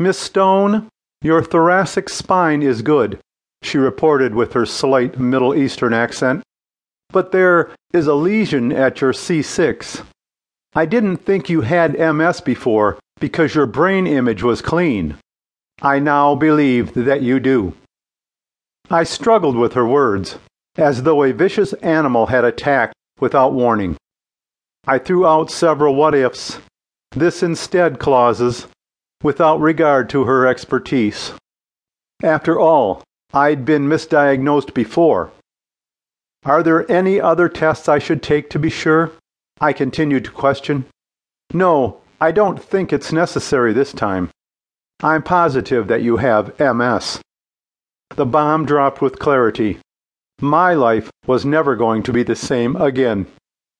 Miss Stone, your thoracic spine is good, she reported with her slight Middle Eastern accent. But there is a lesion at your C6. I didn't think you had MS before because your brain image was clean. I now believe that you do. I struggled with her words, as though a vicious animal had attacked without warning. I threw out several what ifs, this instead clauses, without regard to her expertise. After all, I'd been misdiagnosed before. Are there any other tests I should take to be sure? I continued to question. No, I don't think it's necessary this time. I'm positive that you have MS. The bomb dropped with clarity. My life was never going to be the same again.